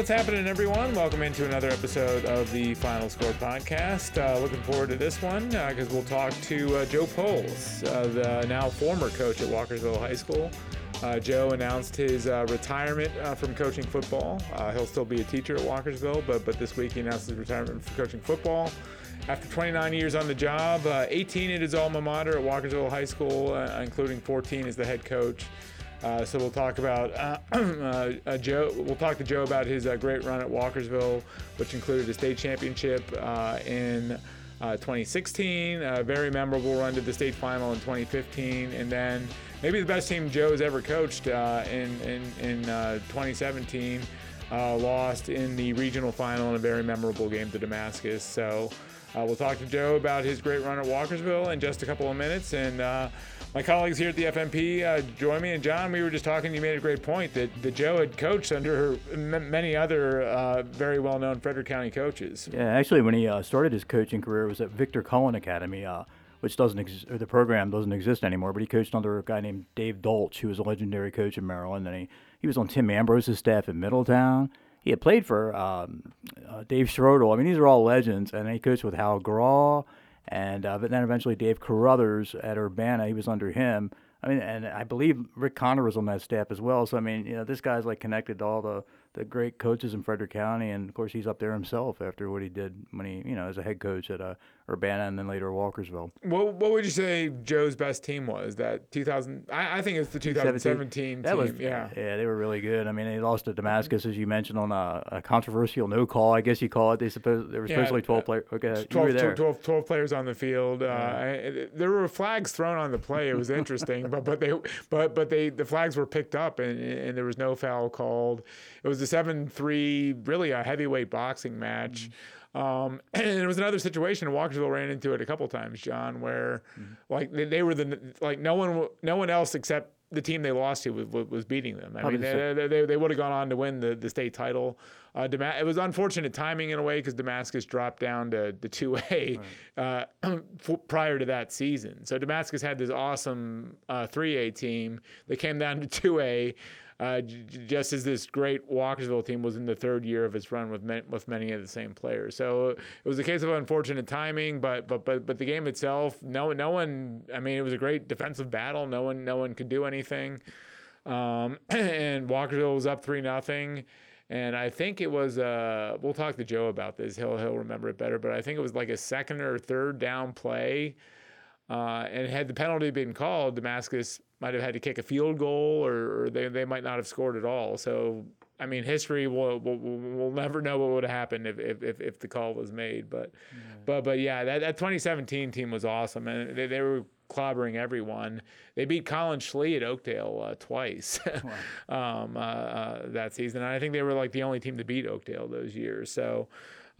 what's happening, everyone? Welcome into another episode of the Final Score podcast. Uh, looking forward to this one because uh, we'll talk to uh, Joe Polce, uh, the now former coach at Walkersville High School. Uh, Joe announced his uh, retirement from coaching football. he'll still be a teacher at Walkersville, but but this week he announced his retirement from coaching football. After 29 years on the job, 18 at his alma mater at Walkersville High School, including 14 as the head coach. Uh, so we'll talk about uh, uh, uh, Joe. We'll talk to Joe about his uh, great run at Walkersville, which included a state championship in 2016, a very memorable run to the state final in 2015, and then maybe the best team Joe's ever coached in in, in 2017. lost in the regional final in a very memorable game to Damascus. So we'll talk to Joe about his great run at Walkersville in just a couple of minutes, and my colleagues here at the FNP uh, join me. And John, we were just talking. You made a great point that, that Joe had coached under m- many other uh, very well-known Frederick County coaches. Yeah, actually, when he uh, started his coaching career, it was at Victor Cullen Academy, uh, which doesn't ex- or the program doesn't exist anymore. But he coached under a guy named Dave Dolch, who was a legendary coach in Maryland, and he he was on Tim Ambrose's staff in Middletown. He had played for um, uh, Dave Schrodel. I mean, these are all legends, and he coached with Hal Graw and uh, but then eventually Dave Carruthers at Urbana, he was under him. I mean, and I believe Rick Connor was on that staff as well. So I mean, you know, this guy's like connected to all the the great coaches in Frederick County, and of course he's up there himself after what he did when he, you know, as a head coach at uh, Urbana and then later Walkersville. What What would you say Joe's best team was? That 2000? I, I think it's the 2017 that team. Was, yeah, yeah, they were really good. I mean, they lost to Damascus as you mentioned on a, a controversial no call, I guess you call it. They supposed there were supposedly yeah, 12 players. Okay, 12, 12, 12, players on the field. Uh, there were flags thrown on the play. It was interesting, but but they but but they the flags were picked up and and there was no foul called. It was a seven three, really a heavyweight boxing match. Mm-hmm. Um, and it was another situation. Walkersville ran into it a couple times, John, where mm-hmm. like they, they, were the like no one no one else except the team they lost to was, was beating them. I mean, they, they, they, they would have gone on to win the, the state title. Uh, it was unfortunate timing in a way because Damascus dropped down to the 2A right. uh, prior to that season. So Damascus had this awesome uh, 3A team. They came down to 2A uh, just as this great Walkersville team was in the third year of its run with with many of the same players. So it was a case of unfortunate timing, but but but but the game itself, no no one. I mean, it was a great defensive battle. No one no one could do anything, um, and Walkersville was up three nothing. And I think it was uh, we'll talk to Joe about this. He'll he'll remember it better. But I think it was like a second or third down play. Uh, and had the penalty been called, Damascus might have had to kick a field goal, or, or they, they might not have scored at all. So, I mean, history will will will never know what would have happened if, if, if, the call was made. But, yeah. but but yeah, that, that 2017 team was awesome, and they, they were clobbering everyone. They beat Colin Schlee at Oakdale uh, twice um, uh, uh, that season. And I think they were like the only team to beat Oakdale those years. So.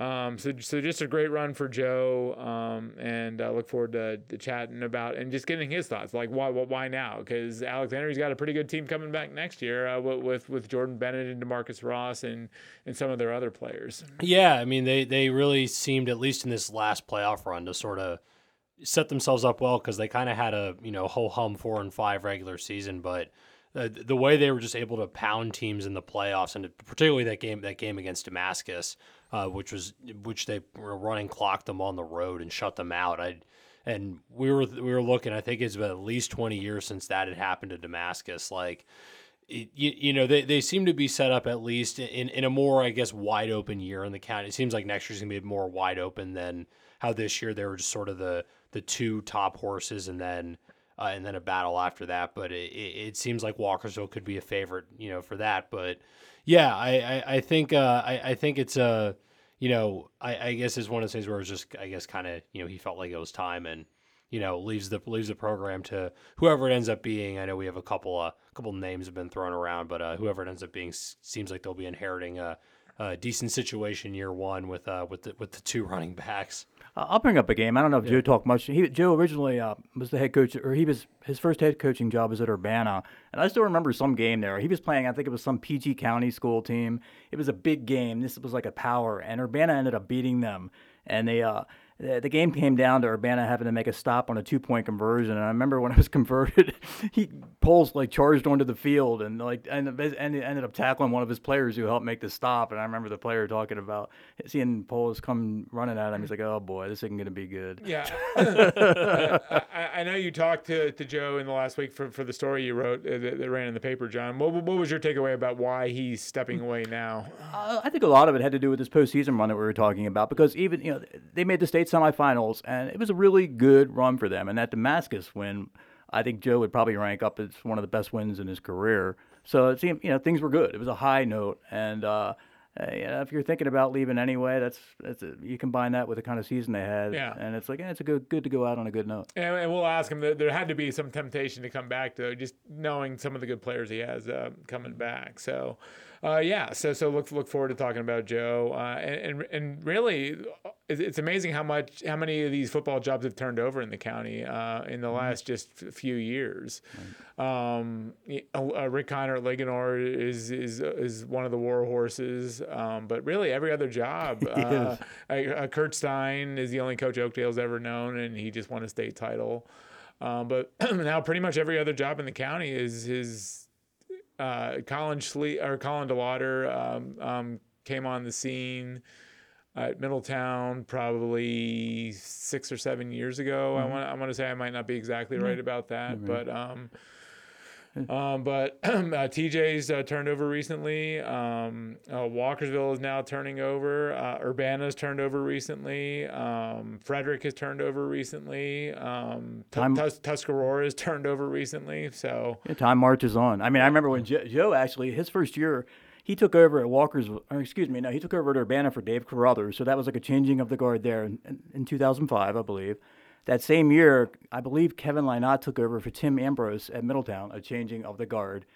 Um, so, so just a great run for Joe, um, and I look forward to, to, chatting about and just getting his thoughts. Like, why, why now? Because Alex Henry's got a pretty good team coming back next year uh, with with Jordan Bennett and Demarcus Ross and and some of their other players. Yeah, I mean, they they really seemed at least in this last playoff run to sort of set themselves up well because they kind of had a you know whole hum four and five regular season, but. Uh, the way they were just able to pound teams in the playoffs, and particularly that game that game against Damascus, uh, which was which they were running clocked them on the road and shut them out. I and we were we were looking. I think it's been at least twenty years since that had happened to Damascus. Like. you, you know they, they seem to be set up at least in, in a more I guess wide open year in the county. It seems like next year's gonna be more wide open than how this year they were just sort of the the two top horses and then uh, and then a battle after that. But it, it, seems like Walkersville could be a favorite, you know, for that. But yeah, I I, I think uh, I I think it's a uh, you know I, I guess it's one of those things where it's just I guess kind of you know he felt like it was time and you know leaves the leaves the program to whoever it ends up being. I know we have a couple uh couple names have been thrown around, but uh, whoever it ends up being seems like they'll be inheriting a, a decent situation year one with uh with the with the two running backs. Uh, I'll bring up a game. I don't know if yeah. Joe talked much. He, Joe originally uh, was the head coach, or he was his first head coaching job was at Urbana, and I still remember some game there. He was playing. I think it was some PG County school team. It was a big game. This was like a power, and Urbana ended up beating them, and they. Uh, the, game came down to Urbana having to make a stop on a two point conversion. And I remember when I was converted, he Polce like charged onto the field and like and, and ended up tackling one of his players who helped make the stop. And I remember the player talking about seeing Polce come running at him. He's like, "Oh boy, this isn't going to be good." Yeah, I, I, know you talked to, to Joe in the last week for, for the story you wrote uh, that, that ran in the paper, John. What, what was your takeaway about why he's stepping away now? Uh, I think a lot of it had to do with this postseason run that we were talking about because even you know they made the state semifinals and it was a really good run for them. And that Damascus win, I think Joe would probably rank up as one of the best wins in his career. So it seemed you know things were good. It was a high note and. Uh, you know, if you're thinking about leaving anyway, that's that's a, you combine that with the kind of season they had, yeah. and it's like yeah, it's a good good to go out on a good note. And, and we'll ask him. That There had to be some temptation to come back though, just knowing some of the good players he has uh, coming back. So, uh, yeah, so so look look forward to talking about Joe. Uh, and, and, and really, it's amazing how much how many of these football jobs have turned over in the county uh, in the mm-hmm. last just few years. Right. Um, uh, Rick Connor at Linganore is is is one of the war horses, um, but really every other job. uh, Kurt Stein is the only coach Oakdale's ever known, and he just won a state title. Um, but now pretty much every other job in the county is his uh, Colin Schle- or Colin DeLauder um, um, came on the scene at Middletown probably six or seven years ago. Mm-hmm. I want I want to say I might not be exactly mm-hmm. right about that, mm-hmm. but um, um, but uh, TJ's uh, turned over recently. Um, uh, Walkersville is now turning over. Uh, Urbana's turned over recently. Um, Frederick has turned over recently. Um, Time- Tus- Tuscarora has turned over recently. So yeah, time marches on. I mean, I remember when Joe actually his first year. He took over at Walker's, excuse me, no, he took over at Urbana for Dave Carruthers. So that was like a changing of the guard there in, in 2005, I believe. That same year, I believe Kevin Lynott took over for Tim Ambrose at Middletown, a changing of the guard.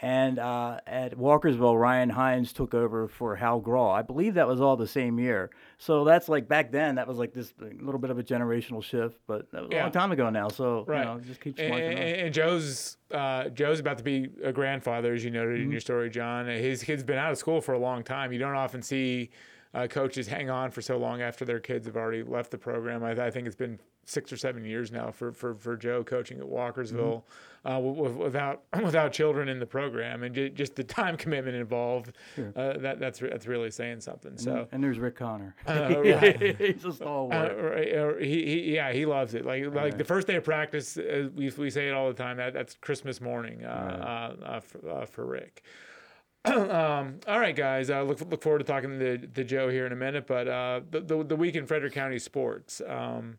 And uh, at Walkersville, Ryan Hines took over for Hal Graw. I believe that was all the same year. So that's like back then, that was like this little bit of a generational shift, but that was yeah. a long time ago now. So right. you know, just keeps and, and, and, Joe's uh, Joe's about to be a grandfather, as you noted mm-hmm. in your story, John. His kid's been out of school for a long time. You don't often see uh, coaches hang on for so long after their kids have already left the program. I, I think it's been six or seven years now for for, for Joe coaching at Walkersville mm-hmm. uh, without without children in the program and just the time commitment involved. Sure. Uh, that that's that's really saying something. And, so and there's Rick Connor. Uh, right. He's a stalwart. Uh, uh, he, he, yeah he loves it. Like like right. the first day of practice, uh, we we say it all the time. That that's Christmas morning for, for Rick. um, all right, guys. Uh, look look forward to talking to, to Joe here in a minute. But uh, the, the, the week in Frederick County sports. Um,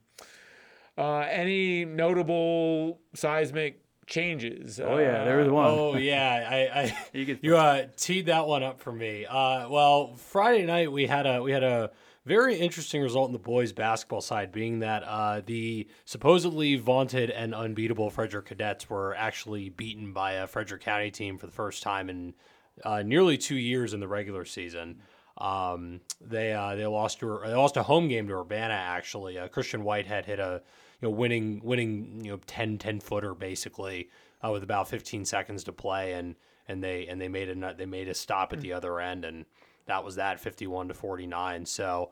uh, any notable seismic changes? Oh yeah, there was one. Oh yeah, I, I you, you uh, teed that one up for me. Uh, well, Friday night we had a we had a very interesting result in the boys basketball side, being that uh, the supposedly vaunted and unbeatable Frederick Cadets were actually beaten by a Frederick County team for the first time in uh, nearly two years in the regular season. Um, they uh, they lost to they lost a home game to Urbana actually. Uh, Christian Whitehead hit a you know, winning winning you know 10 10 footer basically uh, with about 15 seconds to play, and and they and they made a they made a stop at the other end, and that was that 51 to 49. So.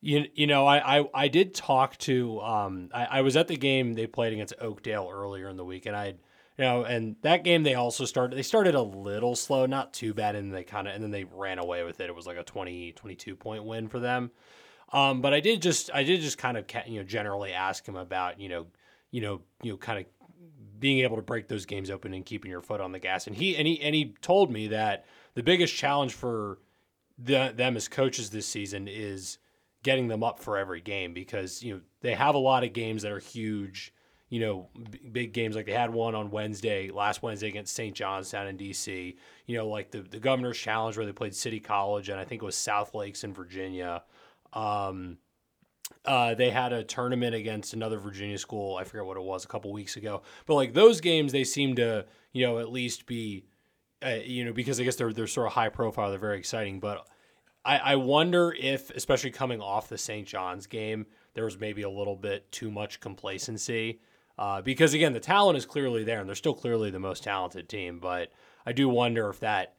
You, you know I, I, I did talk to um I, I was at the game they played against Oakdale earlier in the week and I you know and that game they also started they started a little slow not too bad and they kind of and then they ran away with it it was like a 20 22 point win for them um, but I did just I did just kind of you know generally ask him about you know you know you know kind of being able to break those games open and keeping your foot on the gas. And he and he and he told me that the biggest challenge for the, them as coaches this season is getting them up for every game because you know they have a lot of games that are huge. You know, b- big games like they had one on Wednesday, last Wednesday against St. John's down in D.C. You know, like the the Governor's Challenge where they played City College and I think it was South Lakes in Virginia. Um, uh, they had a tournament against another Virginia school. I forget what it was a couple weeks ago. But like those games, they seem to you know at least be, uh, you know, because I guess they're they're sort of high profile. They're very exciting. But I, I wonder if, especially coming off the St. John's game, there was maybe a little bit too much complacency. Uh, because again, the talent is clearly there, and they're still clearly the most talented team. But I do wonder if that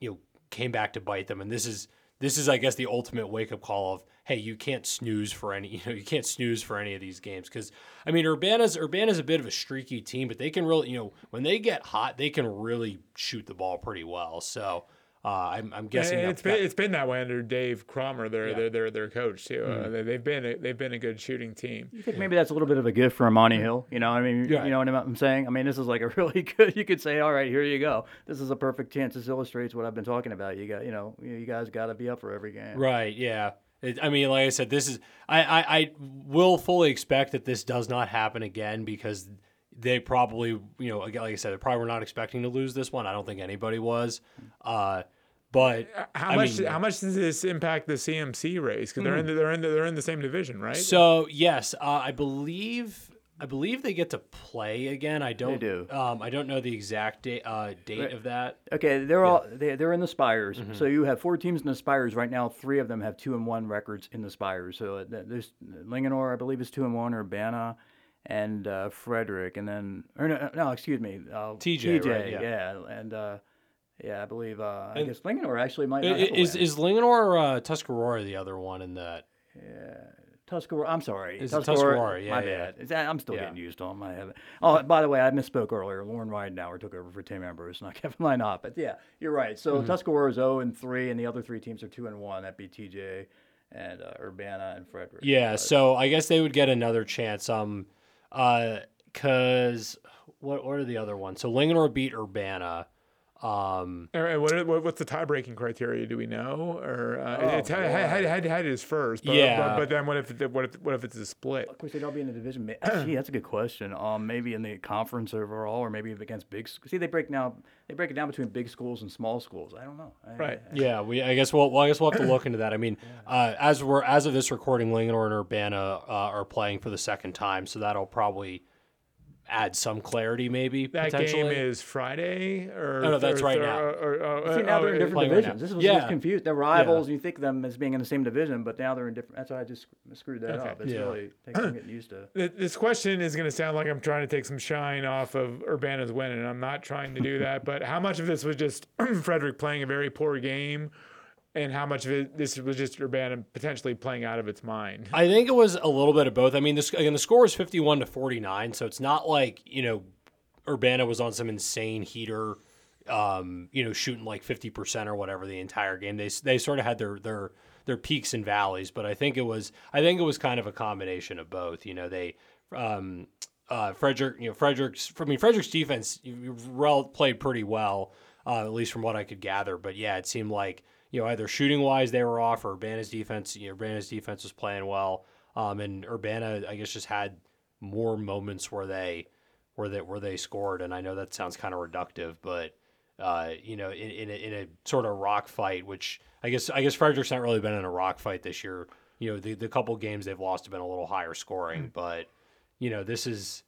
you know came back to bite them. And this is this is, I guess, the ultimate wake up call of hey, you can't snooze for any, you know, you can't snooze for any of these games because I mean, Urbana's Urbana's a bit of a streaky team, but they can really, you know, when they get hot, they can really shoot the ball pretty well. So. Uh, I'm, I'm guessing And that- it's been it's been that way under Dave Cromer, their Yeah. their, their their coach too. Mm-hmm. Uh, they, they've been a, they've been a good shooting team. You think maybe that's a little bit of a gift for Amani Hill? You know, I mean, Yeah. you know what I'm saying? I mean, this is like a really good. You could say, all right, here you go. This is a perfect chance. This illustrates what I've been talking about. You got, you know, you you guys got to be up for every game. Right. Yeah. It, I mean, like I said, this is I, I I will fully expect that this does not happen again because they probably you know again, like I said, they probably were not expecting to lose this one. I don't think anybody was. Uh, but How I much mean- how much does this impact the CMC race? Because they're in the, they're in the, they're in the same division, right? So yes, uh, I believe I believe they get to play again. I don't do. Um, I don't know the exact date uh, date of that. Okay, they're all they, they're in the Spires. Mm-hmm. So you have four teams in the Spires right now. Three of them have two and one records in the Spires. So uh, there's Linganore, I believe, is two and one, Urbana, and uh, Frederick, and then or no, no excuse me, uh, TJ, right, yeah. and uh, yeah, I believe uh, I guess Linganore actually might not Is is Linganore or uh, Tuscarora the other one in that? Yeah. Tuscarora. I'm sorry, Is Tuscarora. Tuscarora? Yeah, my yeah. bad. Is that, I'm still Yeah. getting used to them. I have Oh, by the way, I misspoke earlier. Lauren Weidenauer took over for Tim Ambrose, not Kevin Lynott. But yeah, you're right. So Mm-hmm. Tuscarora is 0 and 3, and the other three teams are 2 and 1. That'd be TJ and uh, Urbana and Frederick. Yeah, so I guess they would get another chance. Um, uh, cause what what are the other ones? So Linganore beat Urbana. Um, All right, what, are- what what's the tie breaking criteria? Do we know? Or uh, Oh, it's head, head, head, head is first. But, Yeah. But, but then what if what if what if it's a split? Of course, they'd all be in the division. Gee, that's a good question. Um, maybe in the conference overall, or maybe against big. sc- See, they break now. They break it down between big schools and small schools. I don't know. I- Right. yeah, we I guess we'll, well I guess we'll have to look into that. I mean, uh, as we're as of this recording, Linganore and Urbana uh, are playing for the second time, so that'll probably add some clarity, maybe That potentially. game is Friday or Oh, no, that's or- right or- now. Or, or, See, now oh, they're in different playing right divisions. This was Yeah. just confused. They're rivals. You think of them as being in the same division, but now they're in different. That's why I just screwed that Okay. up. It's Yeah. really takes some getting used to. This question is going to sound like I'm trying to take some shine off of Urbana's win, and I'm not trying to do that. But how much of this was just Frederick playing a very poor game, and how much of it this was just Urbana potentially playing out of its mind? I think it was a little bit of both. I mean, this again, the score was fifty-one to forty-nine, so it's not like you know, Urbana was on some insane heater, um, you know, shooting like fifty percent or whatever the entire game. They they sort of had their their their peaks and valleys, but I think it was I think it was kind of a combination of both. You know, they. Um, uh, Frederick, you know, Frederick's. I mean, Frederick's defense played pretty well, uh, at least from what I could gather. But yeah, it seemed like you know either shooting wise they were off, or Urbana's defense. You know, Urbana's defense was playing well, um, and Urbana I guess just had more moments where they where they where they scored. And I know that sounds kind of reductive, but uh, you know, in in a, in a sort of rock fight, which I guess I guess Frederick's not really been in a rock fight this year. You know, the the couple games they've lost have been a little higher scoring, but you know, this is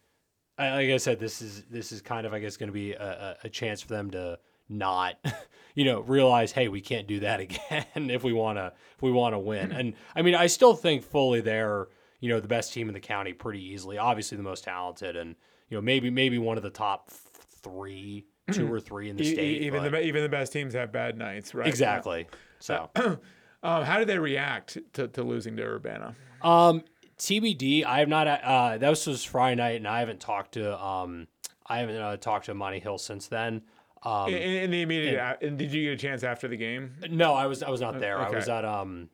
like I said, this is this is kind of I guess going to be a, a, a chance for them to not, you know, realize, hey, we can't do that again if we want to if we want to win. And I mean, I still think fully they're you know the best team in the county pretty easily. Obviously, the most talented, and you know maybe maybe one of the top three, two or three in the state. even but- the even the best teams have bad nights, right? exactly. So. Um, how did they react to, to losing to Urbana? Um, TBD. I have not. Uh, that was Friday night, and I haven't talked to. Um, I haven't uh, talked to Monty Hill since then. Um, In, in the immediate, a- and did you get a chance after the game? no, I was. I was not there. I okay. was at. Um,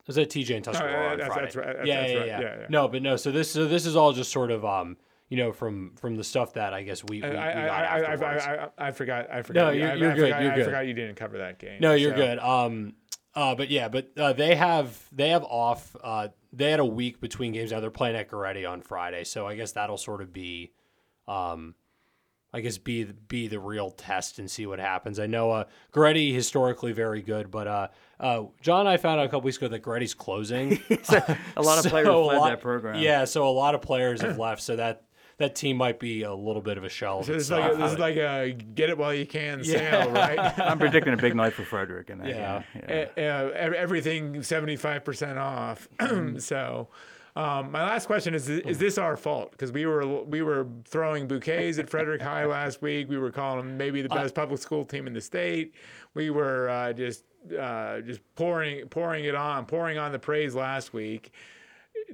I was at TJ and Tuscarora uh, on that's- Friday. that's right, that's- yeah, that's yeah, right, yeah, yeah, yeah. No, but no. So this. So this is all just sort of. Um, you know, from from the stuff that I guess we, we, I, we I, got I, I, afterwards. I, I, I forgot. I forgot. No, you're- I, you're I good, Forgot, you're I good. forgot you didn't cover that game. No, you're so- good. Um, uh, but yeah, but uh, they have they have off. Uh, they had a week between games. Now they're playing at Goretti on Friday, so I guess that'll sort of be, um, I guess be be the real test and see what happens. I know uh, Goretti historically very good, but uh, uh, John and I found out a couple weeks ago that Goretti's closing. a lot of players So a fled lot- that program. Yeah, so a lot of players have left, so that that team might be a little bit of a shell. Of So this is itself, like a, this is like a get it while you can Yeah. sale, right? I'm predicting a big night for Frederick in that Yeah. game. Yeah. uh, everything 75% off. So, Um, my last question is: Is this our fault? Because we were we were throwing bouquets at Frederick High last week. We were calling them maybe the best public school team in the state. We were uh, just uh, just pouring pouring it on, pouring on the praise last week.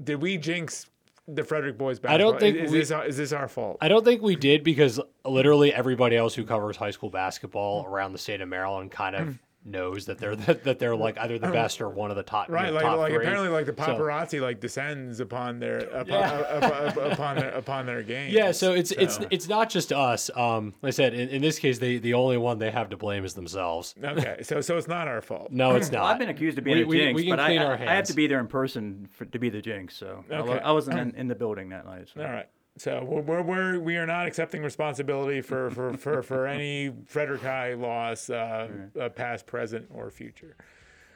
Did we jinx the Frederick boys basketball? I don't think is, we- this our, is this our fault? I don't think we did because literally everybody else who covers high school basketball around the state of Maryland kind of knows that they're that, that they're like either the best or one of the top you Right, know, like top like three. apparently like the So- paparazzi like descends upon their upon, Yeah. up- up- upon their upon their games. Yeah, so it's it's So- it's not just us. Um, like I said in, in this case, the the only one they have to blame is themselves. okay. So so it's not our fault. No, it's not. Well, I've been accused of being We- a we- jinx, we can but I, clean I, our I have to be there in person for, to be the jinx. So I. I wasn't in, in the building that night. So. All right. So we're, we're, we're we are not accepting responsibility for for, for, for any Frederick High loss, uh, uh, past, present, or future.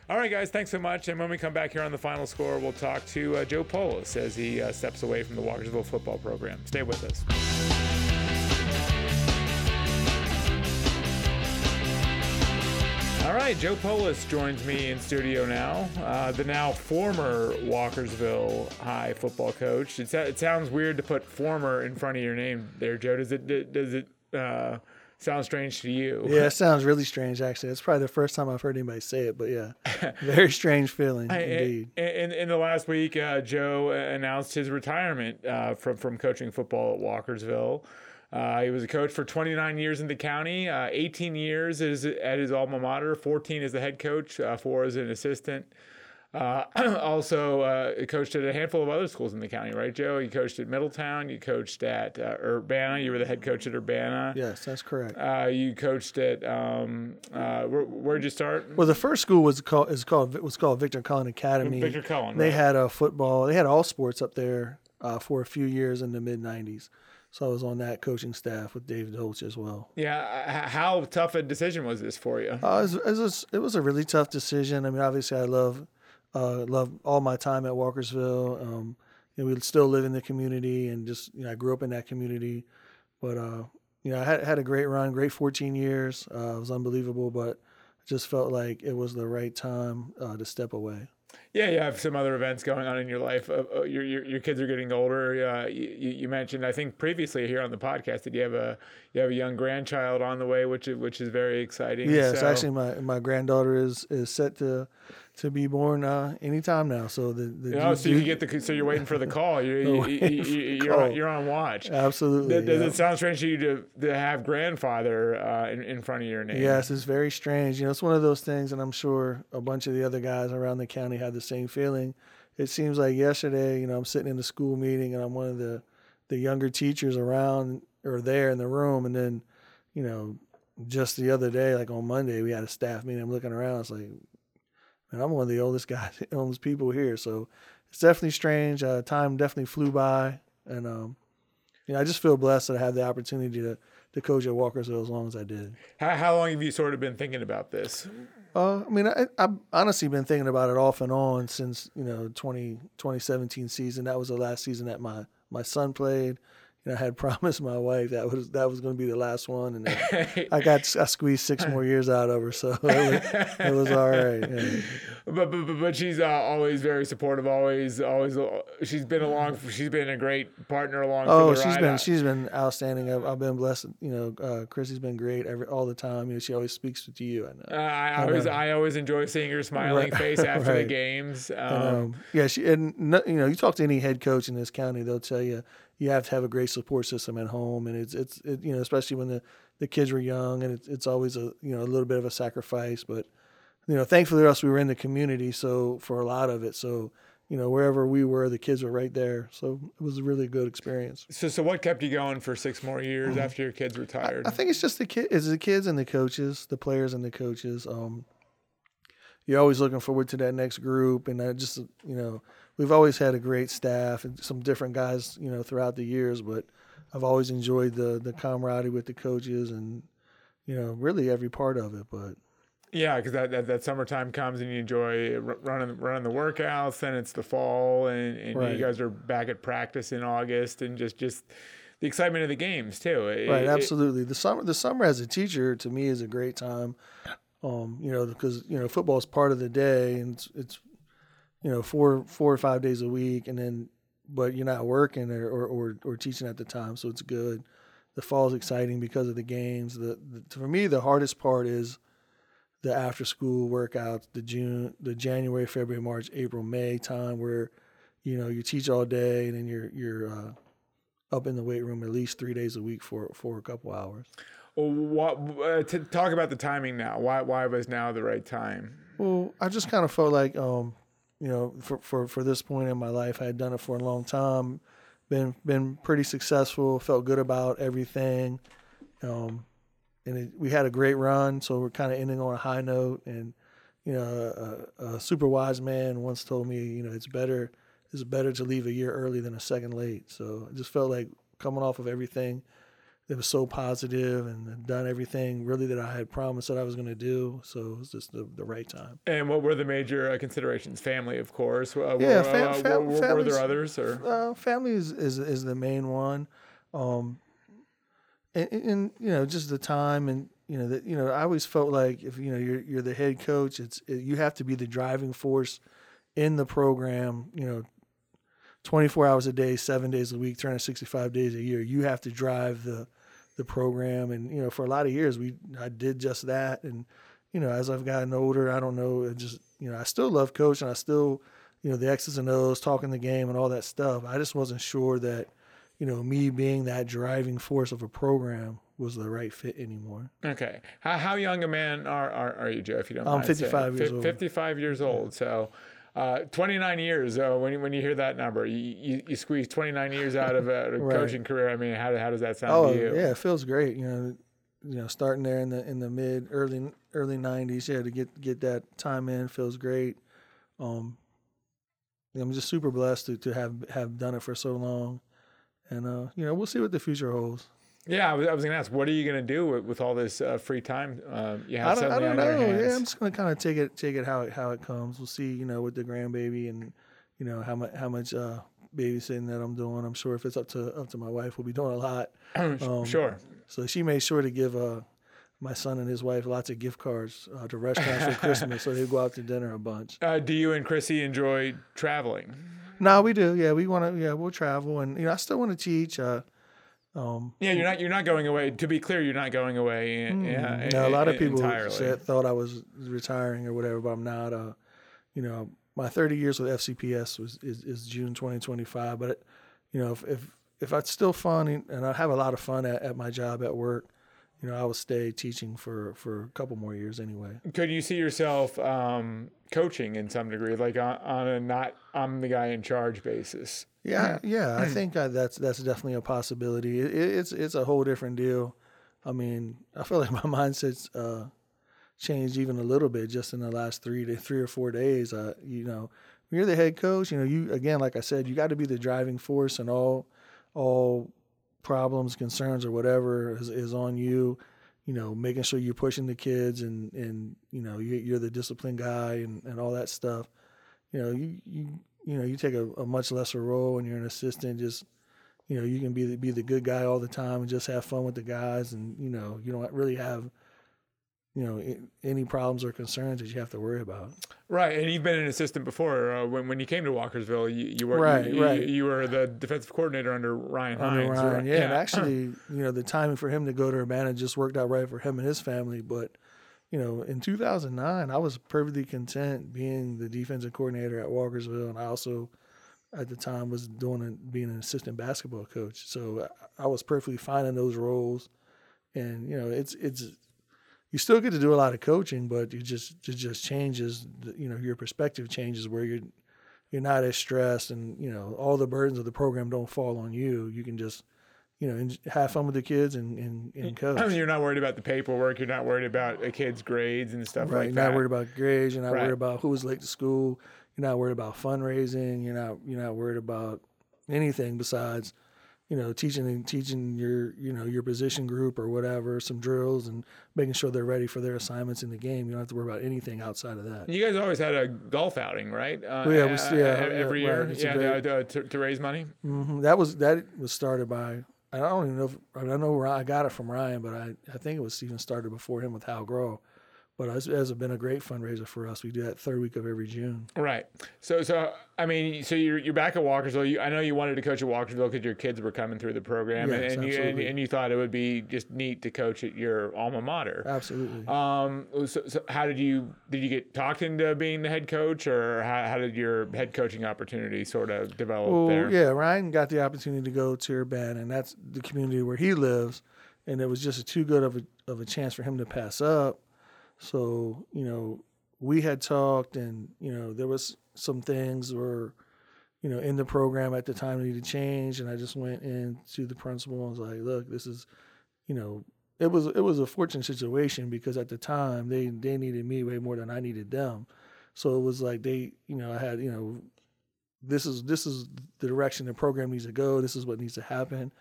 All right, guys. Thanks so much. And when we come back here on the final score, we'll talk to uh, Joe Polce as he uh, steps away from the Walkersville football program. Stay with us. All right, Joe Polce joins me in studio now. Uh, the now former Walkersville High football coach. It, it sounds weird to put "former" in front of your name there, Joe. Does it? Does it uh, sound strange to you? Yeah, it sounds really strange. Actually, it's probably the first time I've heard anybody say it. But yeah, very strange feeling indeed. In, in, in the last week, uh, Joe announced his retirement uh, from from coaching football at Walkersville. Uh, he was a coach for 29 years in the county, uh, 18 years is at his alma mater, 14 as the head coach, uh, four as an assistant. Uh, also, uh, coached at a handful of other schools in the county, right, Joe? You coached at Middletown. You coached at uh, Urbana. You were the head coach at Urbana. Yes, that's correct. Uh, you coached at um, uh, where, where'd you start? Well, the first school was called is called was called Victor Cullen Academy. Victor Cullen, They right. had a football. They had all sports up there uh, for a few years in the mid '90s. So I was on that coaching staff with David Holtz as well. Yeah. How tough a decision was this for you? Uh, it, was, it, was, it was a really tough decision. I mean, obviously, I love uh, love all my time at Walkersville. Um, you know, we still live in the community, and just you know, I grew up in that community. But uh, you know, I had had a great run, great 14 years. Uh, it was unbelievable, but I just felt like it was the right time uh, to step away. Yeah, you have some other events going on in your life. Uh, uh, your, your your kids are getting older. Uh, you, you you mentioned, I think previously here on the podcast, that you have a you have a young grandchild on the way, which is which is very exciting. Yes, So- actually, my my granddaughter is is set to to be born uh, anytime now. So the, the Oh, due- so you due- get the so you're waiting for the call. You're, you, you, you, you're, on, you're on watch. absolutely. Does, does yeah. it sound strange to you to, to have grandfather uh, in, in front of your name? Yes, it's very strange. You know, it's one of those things, and I'm sure a bunch of the other guys around the county had the same feeling. It seems like yesterday, you know, I'm sitting in the school meeting and I'm one of the the younger teachers around or there in the room, and then, you know, just the other day, like on Monday, we had a staff meeting. I'm looking around, it's like, man, I'm one of the oldest guys, oldest people here, so it's definitely strange. Uh, time definitely flew by, and um, you know, I just feel blessed that I had the opportunity to to coach at Walkersville as long as I did. How, how long have you sort of been thinking about this? Uh, I mean, I, I've honestly been thinking about it off and on since you know 20, 2017 season. That was the last season that my my son played. You know, I had promised my wife that was that was going to be the last one, and I got I squeezed six more years out of her, so it was, it was all right. yeah. But, but, but- she's uh, always very supportive. Always, always. uh, She's been along. She's been a great partner along. Oh, she's been Uh, she's been outstanding. I've, I've been blessed. You know, uh, Chrissy's been great every all the time. You know, she always speaks to you. I know. Uh, I always, I always enjoy seeing her smiling Right, face after the games. Um, And, um, yeah, she and you know, you talk to any head coach in this county, they'll tell you you have to have a great support system at home, and it's it's it, you know, especially when the, the kids were young, and it's it's always a you know a little bit of a sacrifice, but you know, thankfully us we were in the community, so for a lot of it, so you know wherever we were, the kids were right there, so it was a really good experience. so, so what kept you going for six more years after your kids retired? Mm-hmm. I think it's just the kid, it's the kids and the coaches, the players and the coaches. Um, you're always looking forward to that next group, and I just you know we've always had a great staff and some different guys you know throughout the years, but I've always enjoyed the the camaraderie with the coaches and you know really every part of it. But Yeah, because that, that, that summertime comes and you enjoy running running the workouts. Then it's the fall, and, and Right. you guys are back at practice in August, and just just the excitement of the games too. It- right, it- absolutely. The summer the summer as a teacher to me is a great time. Um, you know, because you know football is part of the day, and it's, it's you know, four four or five days a week, and then but you're not working or or, or, or teaching at the time, so it's good. The fall is exciting because of the games. The, the for me, the hardest part is the after school workouts, the June, the January, February, March, April, May time where you know you teach all day and then you're you're uh, up in the weight room at least three days a week for for a couple hours. Well, what uh, to talk about the timing now? Why why was now the right time? Well, I just kind of felt like um, you know, for, for, for this point in my life, I had done it for a long time, been been pretty successful, felt good about everything, um, and it, we had a great run. So we're kind of ending on a high note. And you know, a, a, super wise man once told me, you know, it's better it's better to leave a year early than a second late. So I just felt like coming off of everything it was so positive and done everything really that I had promised that I was going to do. So it was just the, the right time. And what were the major uh, considerations? Family, of course. Uh, yeah, were, fam- uh, fam- were, were, there others? Or uh, family is, is is the main one, um, and, and, you know just the time and you know that you know I always felt like if you know you're you're the head coach, it's it, you have to be the driving force in the program. You know. 24 hours a day, seven days a week, 365 days a year. You have to drive the the program. And you know, for a lot of years, we I did just that. And you know, as I've gotten older, I don't know, it just you know, I still love coaching. I still, you know, the X's and O's, talking the game, and all that stuff. I just wasn't sure that, you know, me being that driving force of a program was the right fit anymore. Okay, how, how young a man are, are, are you, Joe? If you don't, I'm 55 saying? years old. 55 years old. So. Uh, 29 years. Uh, when you, when you hear that number, you, you, you squeeze 29 years out of a, right. coaching career. I mean, how, how does that sound oh, to you? yeah, it feels great. You know, you know, starting there in the in the mid early early 90s, yeah, to get get that time in feels great. Um, I'm just super blessed to, to have have done it for so long, and uh, you know, we'll see what the future holds. Yeah, I was, I was going to ask, what are you going to do with, with all this uh, free time um, you have I don't, I don't know. Yeah, I'm just going to kind of take it take it how it how it comes. We'll see, you know, with the grandbaby and you know how much how much uh, babysitting that I'm doing. I'm sure if it's up to up to my wife, we'll be doing a lot. Um, sure. So she made sure to give uh, my son and his wife lots of gift cards uh, to restaurants for Christmas, so they go out to dinner a bunch. Uh, do you and Chrissy enjoy traveling? No, we do. Yeah, we want to. Yeah, we'll travel, and you know, I still want to teach. Uh, um, yeah, you're not you're not going away. To be clear, you're not going away. In, mm, no, a lot of people said, thought I was retiring or whatever, but I'm not. Uh, you know, my 30 years with FCPS was is, is June 2025. But it, you know, if, if if it's still fun and I have a lot of fun at, at my job at work, you know, I will stay teaching for for a couple more years anyway. Could you see yourself um, coaching in some degree, like on, on a not I'm the guy in charge basis? Yeah, yeah, I think uh, that's that's definitely a possibility. It, it's it's a whole different deal. I mean, I feel like my mindset's uh, changed even a little bit just in the last three to three or four days. Uh, you know, you're the head coach, you know, you again, like I said, you got to be the driving force, and all all problems, concerns, or whatever is, is on you. You know, making sure you're pushing the kids, and and you know, you, you're the disciplined guy, and and all that stuff. You know, you you you know, you take a, a much lesser role and you're an assistant, just you know, you can be the, be the good guy all the time and just have fun with the guys, and you know, you don't really have you know any problems or concerns that you have to worry about. Right, and you've been an assistant before. Uh, when when you came to Walkersville, you, you were right, you, right. You, you, were the defensive coordinator under Ryan under Hines. Ryan, yeah, yeah. And actually, you know, the timing for him to go to Urbana just worked out right for him and his family. But you know, in 2009, I was perfectly content being the defensive coordinator at Walkersville, and I also, at the time, was doing a, being an assistant basketball coach. So I, I was perfectly fine in those roles, and you know, it's it's you still get to do a lot of coaching, but you just it just changes. You know, your perspective changes where you're you're not as stressed, and you know, all the burdens of the program don't fall on you. You can just you know, have fun with the kids and, and, and mm, coach. You're not worried about the paperwork. You're not worried about a kid's grades and stuff right, like that. You're not worried about grades. You're not right. worried about who's late to school. You're not worried about fundraising. You're not you're not worried about anything besides, you know, teaching teaching your you know your position group or whatever some drills and making sure they're ready for their assignments in the game. You don't have to worry about anything outside of that. You guys always had a golf outing, right? Uh, yeah, we, yeah, every yeah, year, right. yeah, great, to, to, to, raise money. Mm-hmm. That was that was started by I don't even know if I don't know where I got it from Ryan, but I, I think it was even started before him with Hal Groh. But it has been a great fundraiser for us. We do that third week of every June. Right. So, so I mean, so you're you're back at Walkersville. You, I know you wanted to coach at Walkersville because your kids were coming through the program, Yes, and, you and, absolutely. and you thought it would be just neat to coach at your alma mater. Absolutely. Um, so, so how did you did you get talked into being the head coach, or how, how did your head coaching opportunity sort of develop Well, there? yeah, Ryan got the opportunity to go to Urbana, and that's the community where he lives, and it was just too good of a of a chance for him to pass up. So you know, we had talked, and you know, there was some things were, you know, in the program at the time needed to change, and I just went in to the principal and was like, look, this is, you know. It was it was a fortunate situation because at the time they, they needed me way more than I needed them, so it was like they you know I had you know this is this is the direction the program needs to go. This is what needs to happen.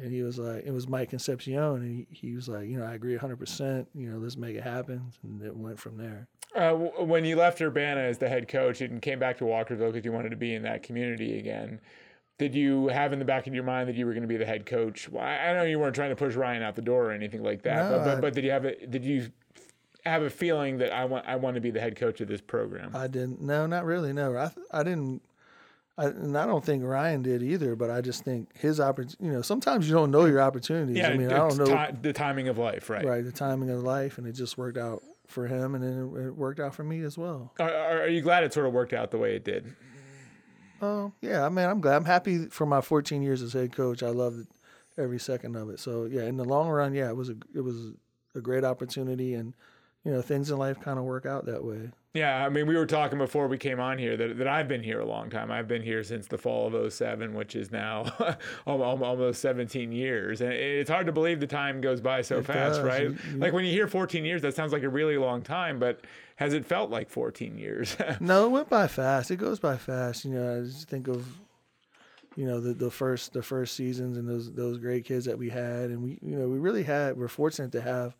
And he was like, it was Mike Concepcion, and he, he was like, you know, I agree 100%. You know, let's make it happen. And it went from there. Uh, when you left Urbana as the head coach and came back to Walkerville because you wanted to be in that community again, did you have in the back of your mind that you were going to be the head coach? Well, I know you weren't trying to push Ryan out the door or anything like that, No, but, but I- but did you have a did you have a feeling that I want I want to be the head coach of this program? I didn't, no, not really. No, I, I didn't, I, and I don't think Ryan did either, but I just think his opportunity, you know, sometimes you don't know your opportunities. yeah, I mean, I don't know, ti- the timing of life, right? right, the timing of life, and it just worked out for him, and then it, it worked out for me as well. Are, are are you glad it sort of worked out the way it did? Oh yeah, I mean, I'm glad. I'm happy for my 14 years as head coach. I loved every second of it. So yeah, in the long run, yeah, it was a it was a great opportunity, and you know, things in life kind of work out that way. Yeah, I mean, we were talking before we came on here that, that I've been here a long time. I've been here since the fall of 07, which is now al- al- almost 17 years. And it's hard to believe the time goes by so It fast, does. right? You- Like when you hear 14 years, that sounds like a really long time, but has it felt like 14 years? No, it went by fast. It goes by fast. You know, I just think of you know the the first the first seasons and those those great kids that we had, and we you know we really had we're fortunate to have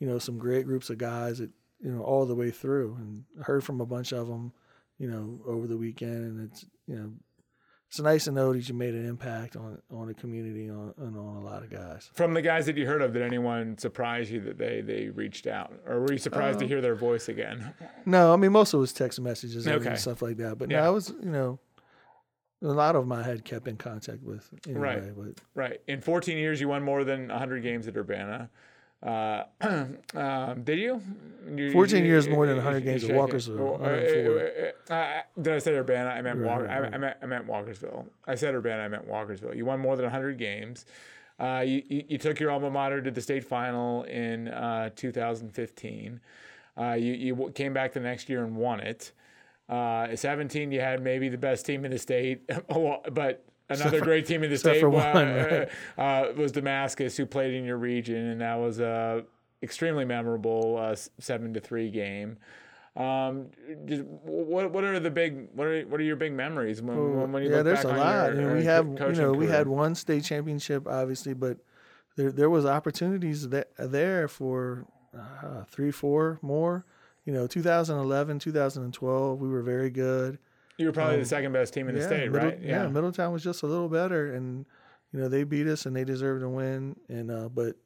you know some great groups of guys that you know all the way through, and heard from a bunch of them you know over the weekend, and it's you know. It's nice to know that you made an impact on on the community on, and on a lot of guys. From the guys that you heard of, did anyone surprise you that they, they reached out? Or were you surprised to Um, hear their voice again? No, I mean most of it was text messages and Okay. stuff like that. But Yeah. no, I was you know a lot of them I had kept in contact with anyway. Right. But Right. In 14 years, you won more than 100 games at Urbana. Uh, um, did you? You- 14 you- years more than you- 100 games at. Walkersville, uh, uh, uh, did I say Urbana? I meant Walker. I. I meant I meant Walkersville. I said Urbana. I meant Walkersville. You won more than 100 games. Uh, you, you, you took your alma mater to the state final in uh, 2015. Uh, you you came back the next year and won it. Uh, at 17, you had maybe the best team in the state, but another great team in the state for uh, one, right? uh, was Damascus, who played in your region, and that was a extremely memorable uh, seven to three game. Um, just, what what are the big what are what are your big memories when, when, when you yeah, look there's back a on lot. your You know, uh, we have you know we had one state championship obviously, but there there was opportunities that there for uh, three, four more. You know, 2011, 2012, we were very good. You were probably the second best team in the state, um, Middle- right? Yeah. Middletown was just a little better, and you know they beat us and they deserved to win. And uh, but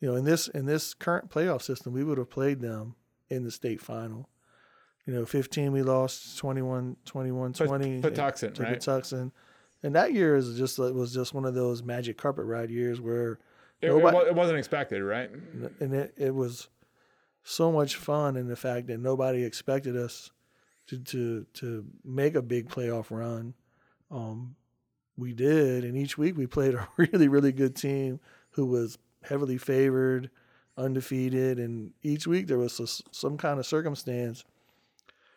you know in this in this current playoff system, we would have played them in the state final. You know, 15 we lost, 21, 21, Put- 20 Patuxent, to right? Patuxent. And that year is just it was just one of those magic carpet ride years where It, it, nobody- it wasn't expected, right? and it, it was so much fun in the fact that nobody expected us to to to make a big playoff run. Um, we did, and each week we played a really really good team who was heavily favored, undefeated, and each week there was s- some kind of circumstance.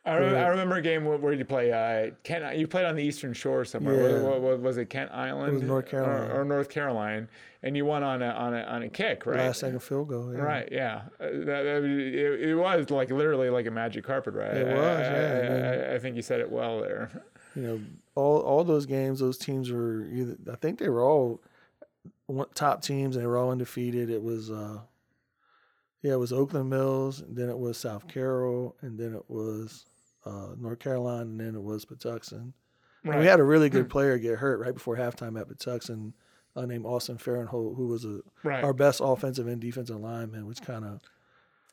I, re- I remember a game where, where you play uh, Kent. You played on the Eastern Shore somewhere. Yeah. What, what, was it Kent Island? It was North Caroline. or, or North Caroline, and you won on a on a on a kick, right? Last second field goal. Yeah. Right. Yeah. Uh, that, that, it, it was like literally like a magic carpet ride. It was, I, yeah, I, I, I think you said it well there. you know, all all those games, those teams were either. I think they were all top teams, and they were all undefeated. It was, uh, yeah, it was Oakland Mills, and then it was South Carroll, and then it was uh, North Caroline, and then it was Patuxent. And we had a really good player get hurt right before halftime at Patuxent, uh, named Austin Fahrenholt, who was a, right. our best offensive and defensive lineman, which kind of